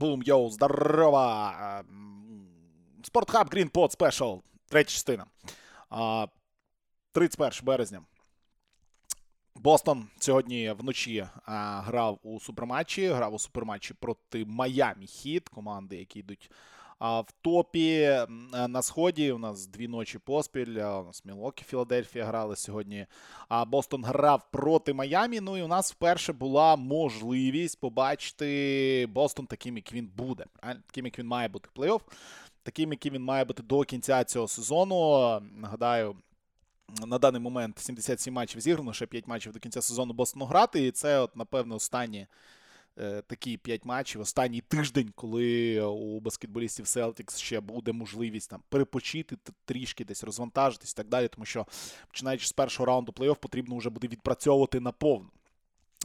Бум, йоу, здорова! Спортхаб Грінпод Special. Третя частина. 31 березня. Бостон сьогодні вночі грав у суперматчі. Грав у суперматчі проти Майами Хіт, команди, які йдуть в топі. На сході у нас дві ночі поспіль. У нас Мілуокі, Філадельфія грали сьогодні. А Бостон грав проти Майами. Ну і у нас вперше була можливість побачити Бостон таким, як він буде. Таким, як він має бути в плей-офф. Таким, яким він має бути до кінця цього сезону. Нагадаю, на даний момент 77 матчів зіграно, ще 5 матчів до кінця сезону Бостону грати. І це, от, напевно, останні е, такі п'ять матчів, останній тиждень, коли у баскетболістів Celtics ще буде можливість там перепочити, трішки десь розвантажитись і так далі. Тому що починаючи з першого раунду плей-офф, потрібно вже буде відпрацьовувати наповну.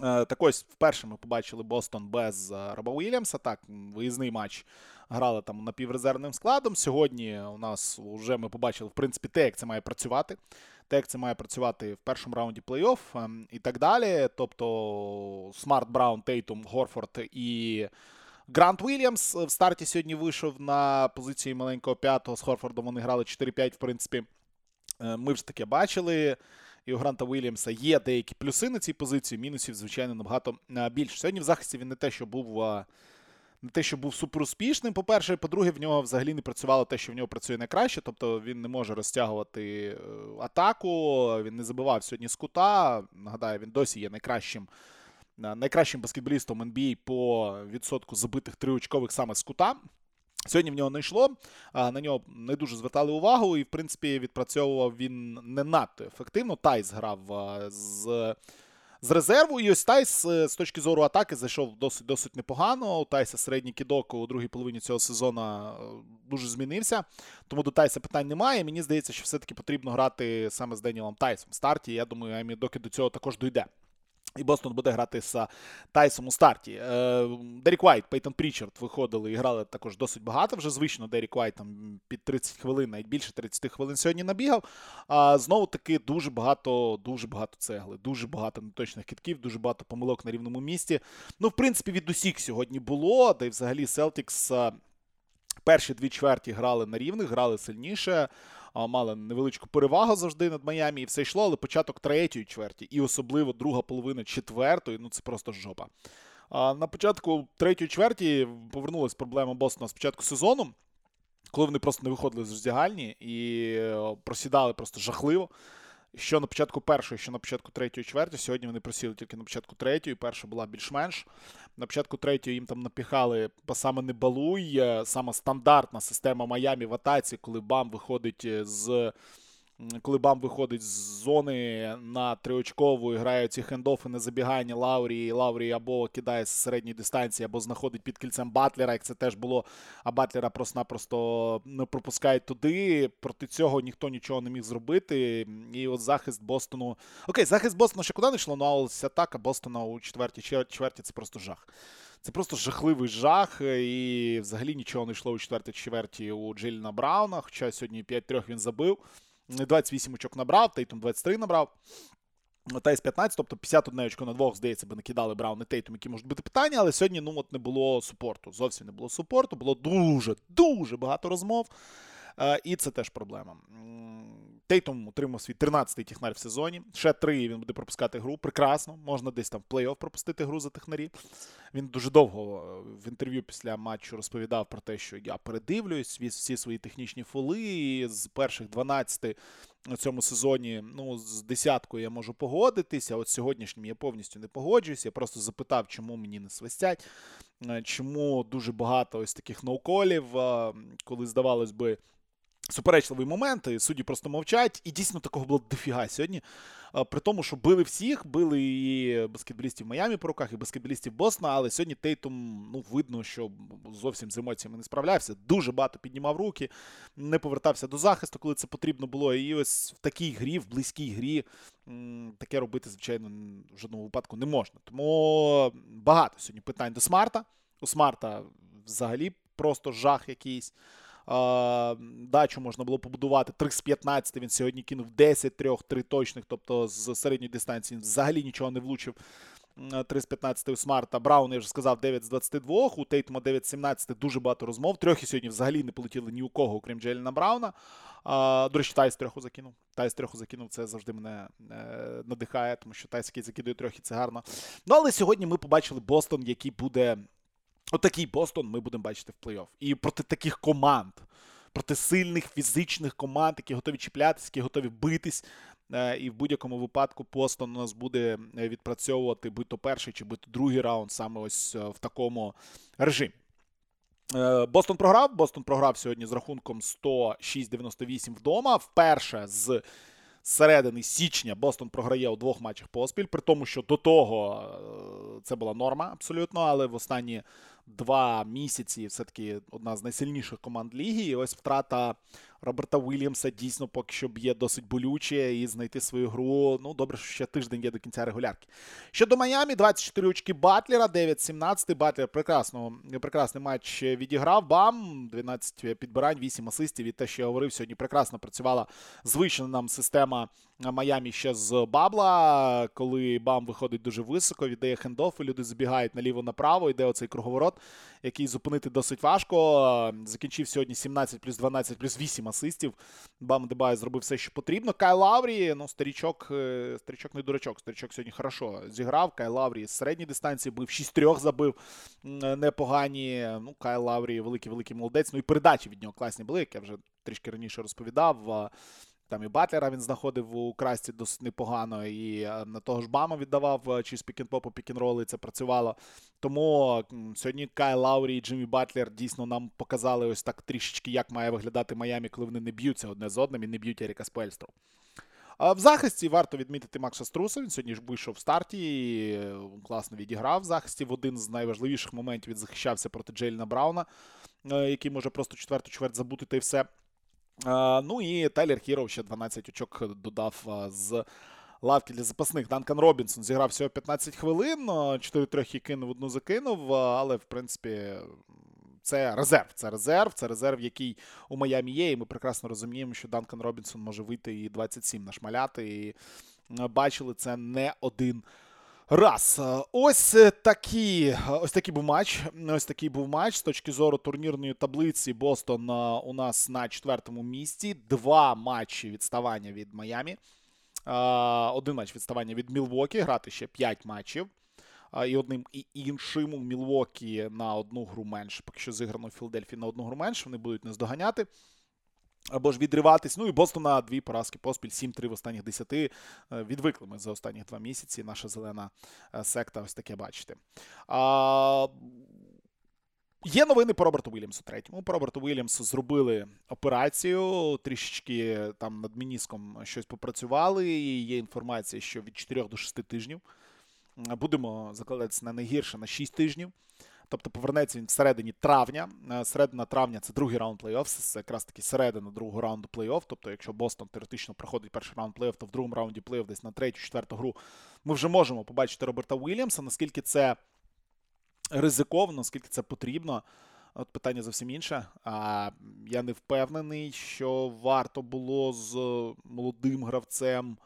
Е, так ось вперше ми побачили Бостон без е, Роба Уільямса. Так, виїзний матч грали там напіврезервним складом. Сьогодні у нас вже ми побачили, в принципі, те, як це має працювати. Те, як це має працювати в першому раунді плей-офф ем, і так далі. Тобто Смарт, Браун, Тейтум, Хорфорд і Грант Уільямс в старті сьогодні вийшов на позиції маленького п'ятого. З Хорфордом вони грали 4-5, в принципі. Е, ми ж таке бачили. І у Гранта Уільямса є деякі плюси на цій позиції, мінусів, звичайно, набагато е, більше. Сьогодні в захисті він не те, що був е, не те, що був суперуспішним. По-перше, по-друге, в нього взагалі не працювало те, що в нього працює найкраще. Тобто він не може розтягувати е, атаку. Він не забивав сьогодні з кута. Нагадаю, він досі є найкращим. Найкращим баскетболістом NBA по відсотку забитих триочкових саме з кута. Сьогодні в нього не йшло, на нього не дуже звертали увагу, і, в принципі, відпрацьовував він не надто ефективно. Тайс грав з з резерву. І ось Тайс е, з точки зору атаки зайшов досить досить непогано. У Тайса середній кідок у другій половині цього сезону е, дуже змінився. Тому до Тайса питань немає. Мені здається, що все-таки потрібно грати саме з Деніелом Тайсом в старті. Я думаю, Еме Удока до цього також дойде. І Бостон буде грати з Тайсом у старті. Е, Дерік Вайт, Пейтон Прічард виходили і грали також досить багато. Вже звично Дерік Вайт там під 30 хвилин, навіть більше 30 хвилин сьогодні набігав. А знову таки дуже багато, дуже багато цегли, дуже багато неточних китків, дуже багато помилок на рівному місці. Ну, в принципі, від усіх сьогодні було, де взагалі Селтікс перші дві чверті грали на рівних, грали сильніше мали невеличку перевагу завжди над Майами, і все йшло, але початок третьої чверті, і особливо друга половина четвертої, ну це просто жопа. На початку третьої чверті повернулася проблема Бостона з початку сезону, коли вони просто не виходили з роздягальні і е, просідали просто жахливо що на початку першої, що на початку третьої чверті. Сьогодні вони просіли тільки на початку третьої. Перша була більш-менш. На початку третьої їм там напіхали саме не балуй, е, саме стандартна система Майамі в атаці, коли Бам виходить е, з коли Бам виходить з зони на триочкову і грає ці хендофи на забігання Лаурі, і Лаурі або кидає з середньої дистанції, або знаходить під кільцем Батлера, як це теж було, а Батлера просто-напросто не пропускають туди. Проти цього ніхто нічого не міг зробити. І от захист Бостону. Окей, захист Бостона ще куди не йшло, ну, але атака Бостона у четвертій чверті це просто жах. Це просто жахливий жах, і взагалі нічого не йшло у четвертій чверті у Джейлена Брауна. Хоча сьогодні 5-3 він забив. 28 очок набрав, Тейтум 23 набрав. Тайс 15, тобто 51 очко на двох, здається, би накидали Браун і Тейтум, які можуть бути питання, але сьогодні ну, от не було support у. Зовсім не було support у, було дуже, дуже багато розмов. Е, і це теж проблема. Тейтум отримав свій 13-й технарь в сезоні. Ще три він буде пропускати гру. Прекрасно. Можна десь там в плей-офф пропустити гру за технарі. Він дуже довго е, в інтерв'ю після матчу розповідав про те, що я передивлююсь всі свої технічні фоли. І з перших 12 у цьому сезоні, ну, з десяткою я можу погодитися. От сьогоднішнім я повністю не погоджуюся. Я просто запитав, чому мені не свистять, е, чому дуже багато ось таких ноуколів, е, коли здавалось би. Суперечливий момент, судді просто мовчать. І дійсно такого було дофіга сьогодні. При тому, що били всіх, били і баскетболістів Майамі по руках, і баскетболістів Босна, але сьогодні Тейтум, ну, видно, що зовсім з емоціями не справлявся. Дуже багато піднімав руки, не повертався до захисту, коли це потрібно було. І ось в такій грі, в близькій грі, таке робити, звичайно, в жодному випадку не можна. Тому багато сьогодні питань до Смарта. У Смарта взагалі просто жах якийсь. Дачу можна було побудувати 3 з 15. Він сьогодні кинув 10 трьох, 3 точних, тобто з середньої дистанції він взагалі нічого не влучив. 3 з 15 у Смарта. Браун, я вже сказав, 9 з 22. У Тейтума 9 з 17. Дуже багато розмов. Трьохи сьогодні взагалі не полетіли ні у кого, окрім Джейлена Брауна. А, До речі, Тайс трьоху закинув. Тайс трьоху закинув, це завжди мене е, надихає, тому що Тайс, який закидує трьохи, це гарно. Ну, але сьогодні ми побачили Бостон, який буде. Отакий Бостон ми будемо бачити в плей-офф. І проти таких команд, проти сильних фізичних команд, які готові чіплятися, які готові битись. Е, і в будь-якому випадку Бостон у нас буде е, відпрацьовувати бито перший чи бито другий раунд саме ось е, в такому режимі. Бостон програв. Бостон програв сьогодні з рахунком 106-98 вдома. Вперше з середини січня Бостон програє у двох матчах поспіль, при тому, що до того це була норма абсолютно, але в останні два місяці все-таки одна з найсильніших команд ліги. І ось втрата Роберта Уільямса дійсно поки що б'є досить болюче і знайти свою гру. Ну, добре, що ще тиждень є до кінця регулярки. Щодо Майамі, 24 очки Батлера, 9-17. Батлер прекрасно, прекрасний матч відіграв. Бам, 12 підбирань, 8 асистів. І те, що я говорив, сьогодні прекрасно працювала звична нам система Майамі ще з Бабла, коли Бам виходить дуже високо, віддає хендоф, і люди забігають наліво-направо, йде оцей круговорот, який зупинити досить важко. Закінчив сьогодні 17 плюс 12 плюс 8 асистів. Бам Дебай зробив все, що потрібно. Кай Лаврі, ну, старічок, е, старічок не дурачок. Старічок сьогодні хорошо зіграв. Кай Лаврі з середньої дистанції бив 6-3 забив непогані. Ну, Кай Лаврі великий-великий молодець. Ну і передачі від нього класні були, як я вже трішки раніше розповідав. Там і Батлера він знаходив у краст і досить непогано, і е, на того ж Бама віддавав е, чи з pick-and-pop у, pick-and-roll и це працювало. Тому сьогодні Кайл Лаурі і Джиммі Батлер дійсно нам показали ось так трішечки, як має виглядати Майамі, коли вони не б'ються одне з одним і не б'ють Еріка Споелстру. В захисті варто відмітити Макса Струса. Він сьогодні ж вийшов в старті, і е, класно відіграв в захисті. В один з найважливіших моментів він захищався проти Джейлена Брауна, який може просто четверту чверть забути та й все. Ну і Тайлер Хіро ще 12 очок додав з лавки для запасних. Данкан Робінсон зіграв всього 15 хвилин, 4 трьох кинув, одну закинув, але, в принципі, це резерв. Це резерв, це резерв, який у Майамі є. І ми прекрасно розуміємо, що Данкан Робінсон може вийти і 27 нашмаляти. І бачили це не один Раз. Ось такі, ось такий був матч. Ось такий був матч з точки зору турнірної таблиці. Бостон у нас на четвертому місці. Два матчі відставання від Майамі. Один матч відставання від Мілвокі. Грати ще п'ять матчів. І одним і іншим у Мілвокі на одну гру менше. Поки що зіграно в Філадельфії на одну гру менше. Вони будуть наздоганяти або ж відриватись. Ну і Бостона дві поразки поспіль, 7-3 в останніх 10. Е, відвикли ми за останні два місяці. Наша зелена е, секта, ось таке бачите. А... Є новини по Роберту Вільямсу третьому. По Роберту Вільямсу зробили операцію, трішечки там над мініском щось попрацювали. і Є інформація, що від 4 до 6 тижнів. Будемо закладатися на найгірше на 6 тижнів. Тобто повернеться він всередині травня. Е, середина травня це другий раунд плей-офф, це якраз таки середина другого раунду плей-офф. Тобто, якщо Бостон теоретично проходить перший раунд плей-офф, то в другому раунді плей-офф десь на третю, четверту гру ми вже можемо побачити Роберта Уільямса. Наскільки це ризиковано, наскільки це потрібно. От питання зовсім інше. А я не впевнений, що варто було з молодим гравцем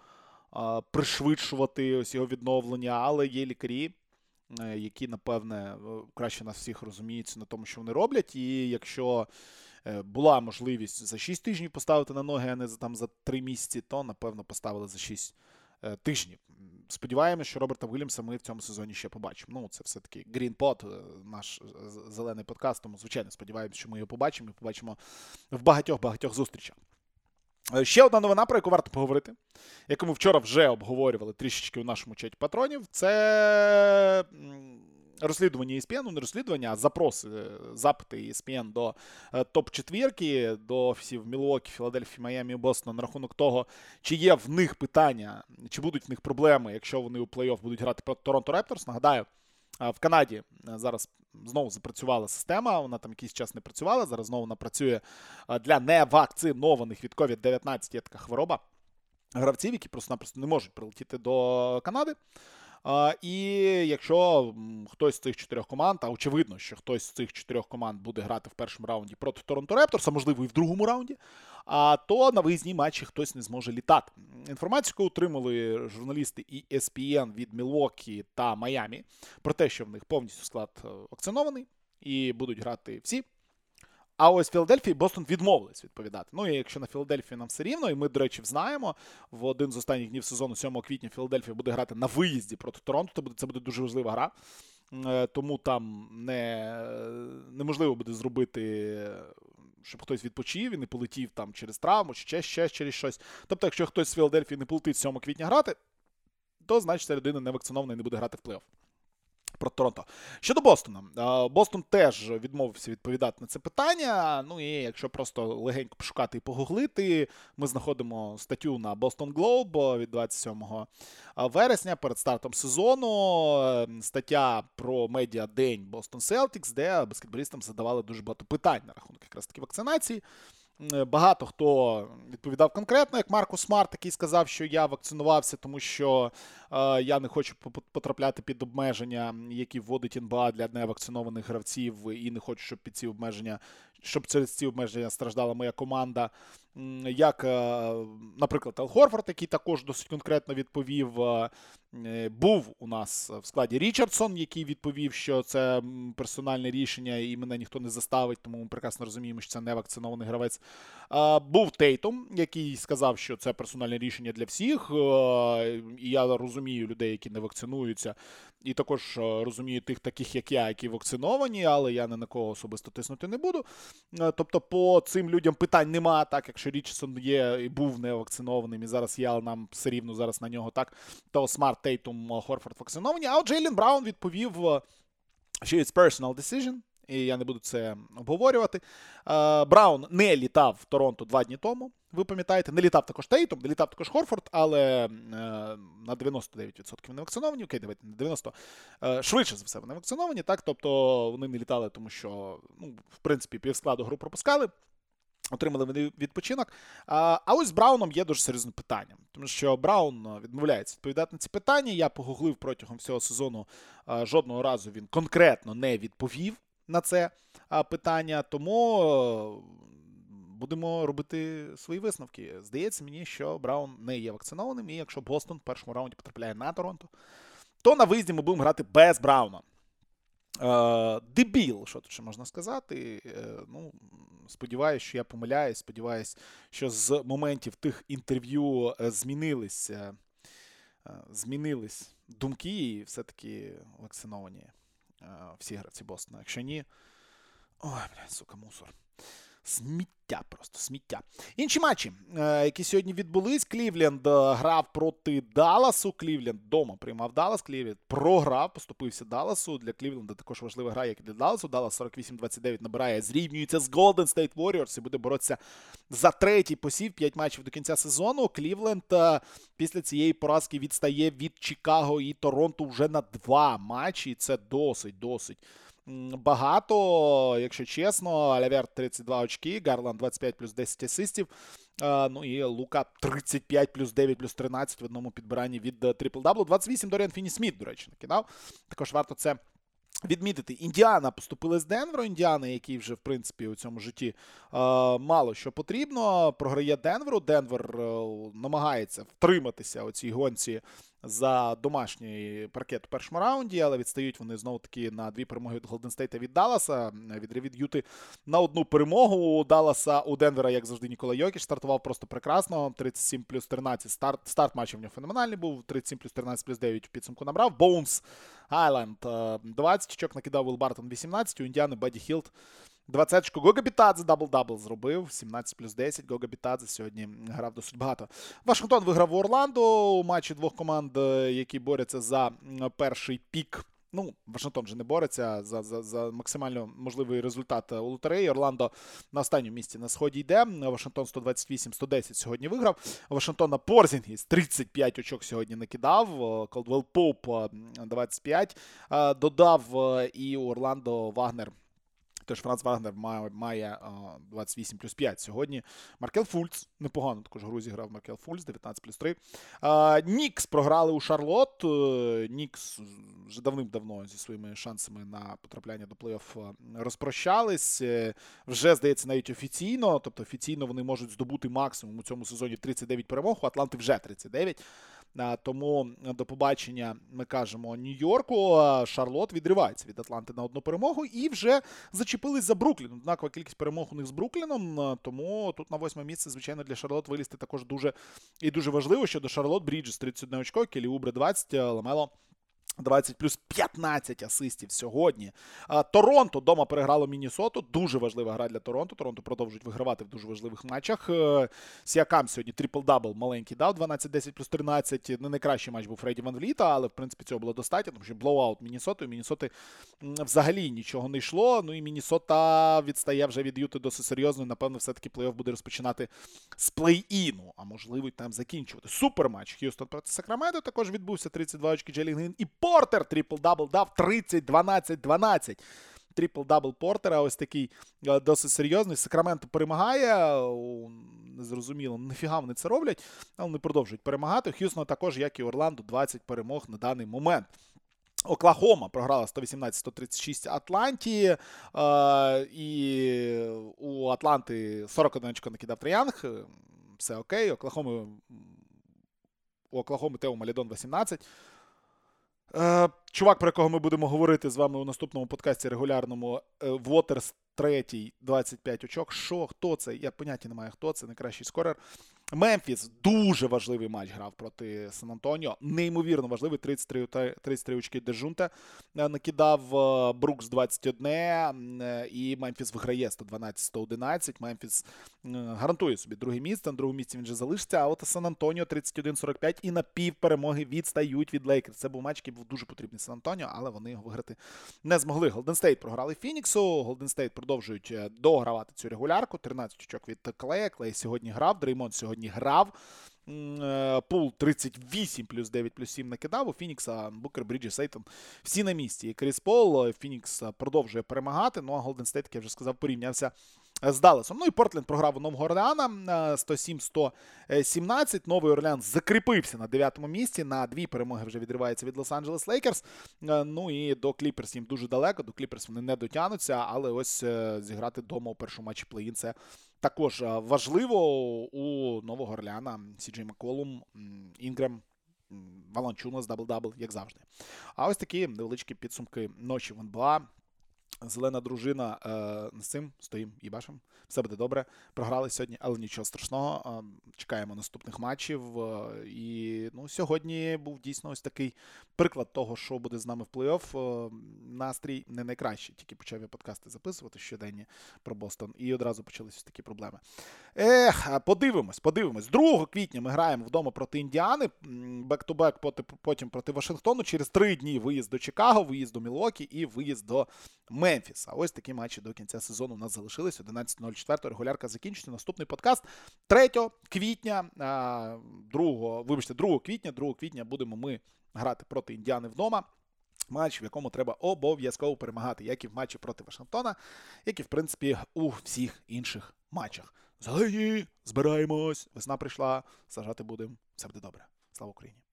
пришвидшувати ось його відновлення, але є лікарі, які, напевне, е, краще нас всіх розуміються на тому, що вони роблять. І якщо е, була можливість за 6 тижнів поставити на ноги, а не там за 3 місяці, то напевно поставили за 6 тижнів. Сподіваємося, що Роберта Вільямса ми в цьому сезоні ще побачимо. Ну, це все-таки Green наш зелений подкаст, тому, звичайно, сподіваємося, що ми його побачимо і побачимо в багатьох-багатьох зустрічах. Е, ще одна новина, про яку варто поговорити, яку ми вчора вже обговорювали трішечки у нашому чаті патронів, це розслідування ESPN, ну не розслідування, а запроси, е, запити ESPN до е, топ-четвірки, до офісів Мілуокі, Філадельфії, Майамі Бостона на рахунок того, чи є в них питання, чи будуть в них проблеми, якщо вони у плей-офф будуть грати проти Торонто Репторс. Нагадаю, в Канаді зараз знову запрацювала система. Вона там якийсь час не працювала. Зараз знову вона працює для невакцинованих від COVID-19 є така хвороба гравців, які просто-напросто не можуть прилетіти до Канади. І якщо хтось з цих чотирьох команд, а очевидно, що хтось з цих чотирьох команд буде грати в першому раунді проти Торонто Репторс, а можливо і в другому раунді, то на виїзній матчі хтось не зможе літати. Інформацію, отримали журналісти і ESPN від Мілвокі та Майамі, про те, що в них повністю склад е, вакцинований і будуть грати всі. А ось Філадельфії Бостон відмовились відповідати. Ну і якщо на Філадельфії нам все рівно, і ми, до речі, знаємо, в один з останніх днів сезону, 7 квітня, Філадельфія буде грати на виїзді проти Торонто. Це буде, це буде дуже важлива гра. Е, тому там не, неможливо буде зробити. Щоб хтось відпочив і не полетів там через травму, чи ще, ще через щось. Тобто, якщо хтось з Філадельфії не полетить 7 квітня грати, то значить ця людина не вакцинована і не буде грати в плей-офф про Торонто. Щодо Бостона, Бостон теж відмовився відповідати на це питання. Ну і якщо просто легенько пошукати і погуглити, ми знаходимо статтю на Boston Globe від 27 вересня перед стартом сезону. Ем, стаття про медіа день Boston Celtics, де баскетболістам задавали дуже багато питань на рахунок якраз таки вакцинації. Е, багато хто відповідав конкретно, як Маркус Смарт, який сказав, що я вакцинувався, тому що е, я не хочу потрапляти під обмеження, які вводить НБА для невакцинованих гравців, і не хочу, щоб під ці обмеження, щоб через ці обмеження страждала моя команда. Як, е, наприклад, Ел Хорфорд, який також досить конкретно відповів, е, е, був у нас в складі Річардсон, який відповів, що це персональне рішення, і мене ніхто не заставить, тому ми прекрасно розуміємо, що це не вакцинований гравець. Був Тейтом, який сказав, що це персональне рішення для всіх. І я розумію людей, які не вакцинуються, і також розумію тих, таких як я, які вакциновані, але я ні на кого особисто тиснути не буду. Тобто, по цим людям питань немає, так якщо Річсон є і був невакцинованим, і зараз я нам все рівно зараз на нього так, то Смарт Тейтум Хорфорд вакциновані. А от Джейлін Браун відповів, що it's personal decision і я не буду це обговорювати. Браун не літав в Торонто два дні тому. Ви пам'ятаєте, не літав також Тейтум, не літав також Хорфорд, але е, на 99% не вакциновані. Окей, давайте не 90. Е, швидше за все, вони вакциновані, так? Тобто вони не літали, тому що, ну, в принципі, півскладу гру пропускали. Отримали вони відпочинок. А а ось з Брауном є дуже серйозним питанням, тому що Браун відмовляється відповідати на ці питання. Я погуглив протягом всього сезону. Жодного разу він конкретно не відповів на це питання, тому е, будемо робити свої висновки. Здається мені, що Браун не є вакцинованим, і якщо Бостон в першому раунді потрапляє на Торонто, то на виїзді ми будемо грати без Брауна. Е, дебіл, що тут ще можна сказати. Е, ну, Сподіваюсь, що я помиляюсь. Сподіваюсь, що з моментів тих інтерв'ю змінились, змінились думки і все-таки вакциновані всі гравці Бостона. Якщо ні. Ой, блядь, сука, мусор. Сміття просто сміття. Інші матчі, е, які сьогодні відбулись. Клівленд е, грав проти Далласу. Клівленд вдома приймав Даллас. Клівленд програв, поступився Далласу. Для Клівленда також важлива гра, як і для Далласу. Даллас 48-29 набирає, зрівнюється з Golden State Warriors і буде боротися за третій посів. П'ять матчів до кінця сезону. Клівленд е, після цієї поразки відстає від Чикаго і Торонто вже на два матчі. Це досить, досить багато, якщо чесно. Лявер 32 очки, Гарланд 25 плюс 10 асистів. Ну і Лука 35 плюс 9 плюс 13 в одному підбиранні від трипл-даблу. 28 Доріан Фіні Сміт, до речі, накидав. Також варто це. Відмітити, Індіана поступила з Денверу. Індіана, який вже, в принципі, у цьому житті е, мало що потрібно. Програє Денверу. Денвер е, намагається втриматися у цій гонці за домашній паркет у першому раунді, але відстають вони знову таки на дві перемоги від Голден Стейта від Далласа. Від, від Юти на одну перемогу у Далласа у Денвера, як завжди, Нікола Йокіч стартував просто прекрасно. 37 плюс 13. Старт старт матчу в нього феноменальний був. 37 плюс 13 плюс 9 в підсумку набрав. Боунс Хайленд 20 очок накидав Вілл Бартон 18. У Індіани Баді Хілд 20-чку Гога Бітадзе дабл-дабл зробив. 17 плюс 10. Гога Бітадзе сьогодні грав досить багато. Вашингтон виграв в Орландо у матчі двох команд, е, які борються за перший пік. Ну, Вашингтон же не бореться за за, за максимально можливий результат у лотереї. Орландо на останньому місці на сході йде. Вашингтон 128-110 сьогодні виграв. Вашингтона Порзінгіс 35 очок сьогодні накидав. Колдвелл Поуп 25 додав. І у Орландо Вагнер Теж Франц Вагнер має, має 28 плюс 5 сьогодні. Маркел Фульц непогано також гру зіграв Маркел Фульц, 19 плюс 3. Нікс програли у Шарлот. Е, Нікс вже давним-давно зі своїми шансами на потрапляння до плей-офф розпрощались. Е, вже, здається, навіть офіційно. Тобто офіційно вони можуть здобути максимум у цьому сезоні 39 перемог. У Атланти вже 39. Тому до побачення ми кажемо Нью-Йорку. Шарлот відривається від Атланти на одну перемогу і вже зачепились за Бруклін. Однакова кількість перемог у них з Брукліном. Тому тут на восьме місце, звичайно, для Шарлот вилізти також дуже і дуже важливо. Щодо Шарлот Бріджес 31 очко, Келі Убре 20, Ламело 20 плюс 15 асистів сьогодні. Торонто дома переграло Мінісоту. Дуже важлива гра для Торонто. Торонто продовжують вигравати в дуже важливих матчах. Е, Сіакам сьогодні трипл-дабл маленький дав. 12-10 плюс 13. Не найкращий матч був Фредді Ван Вліта, але в принципі цього було достатньо, тому що blowout Мінісотою. Мінісоти взагалі нічого не йшло. Ну і Мінісота відстає вже від Юти досить серйозно. Напевно, все-таки плей-офф буде розпочинати з плей-іну, а можливо й там закінчувати. Супер матч. Х'юстон проти Сакраменто також відбувся 32 очки Джейлен Грін. І Портер трипл-дабл дав 30-12-12. Трипл-дабл Портера. Ось такий е, досить серйозний. Сакраменто перемагає. Незрозуміло, нафіга вони це роблять, але вони продовжують перемагати. Х'юстон також, як і Орландо, 20 перемог на даний момент. Оклахома програла 118-136 Атланті. Е, і у Атланти 41 очко накидав Троянг. Все окей. Оклахоми, у Оклахоми Тео Малідон 18. Е, чувак, про якого ми будемо говорити з вами у наступному подкасті регулярному Вотерс третій, 25 очок. Що, хто це? Я поняття не маю, хто це, найкращий скорер. Мемфіс дуже важливий матч грав проти Сан Антоніо. Неймовірно важливий. 33 33 очки Дежонте е, накидав е, Брукс 21. Е, і Мемфіс виграє 112-111. Мемфіс гарантує собі друге місце. На другому місці він вже залишиться. А от Сан Антоніо 31-45 і на пів перемоги відстають від Лейкерс. Це був матч, який був дуже потрібний Сан Антоніо, але вони його виграти не змогли. Голден Стейт програли Фініксу. Голден Стейт продовжують догравати цю регулярку. 13 очок від Клея. Клей сьогодні грав. Дреймон сьогодні сьогодні грав. Е, Пул 38 плюс 9 плюс 7 накидав. У Фінікса Букер, Бріджес, Ейтон всі на місці. І Кріс Пол, е, Фінікс продовжує перемагати. Ну а Голден Стейт, як я вже сказав, порівнявся з Далласом. Ну і Портленд програв у Нового Орлеана 107-117. Новий Орлеан закріпився на 9-му місці. На дві перемоги вже відривається від Лос-Анджелес Лейкерс. Е, ну і до Кліперс їм дуже далеко. До Кліперс вони не дотягнуться, але ось зіграти дома у першому матчі плей-ін це також важливо у Нового Орлеана Сіджей Маколум, Інгрем, Валанчунас, дабл-дабл, як завжди. А ось такі невеличкі підсумки ночі в НБА. Зелена дружина е, з цим стоїм і бачимо. Все буде добре. Програли сьогодні, але нічого страшного. Е, чекаємо наступних матчів. Е, і ну, сьогодні був дійсно ось такий приклад того, що буде з нами в плей-офф. Настрій не найкращий. Тільки почав я подкасти записувати щоденні про Бостон, і одразу почалися такі проблеми. Ех, подивимось, подивимось. 2 квітня ми граємо вдома проти Індіани. Бек-то-бек, потім проти Вашингтону. Через три дні виїзд до Чикаго, виїзд до Мілокі і виїзд до Мемфіса. Ось такі матчі до кінця сезону у нас залишились. 11.04 регулярка закінчиться. Наступний подкаст 3 квітня, 2, вибачте, 2 квітня, 2 квітня будемо ми грати проти Індіани вдома. Матч, в якому треба обов'язково перемагати, як і в матчі проти Вашингтона, як і, в принципі, у всіх інших матчах. Зелені, збираємось, весна прийшла, сажати будемо. Все буде добре. Слава Україні!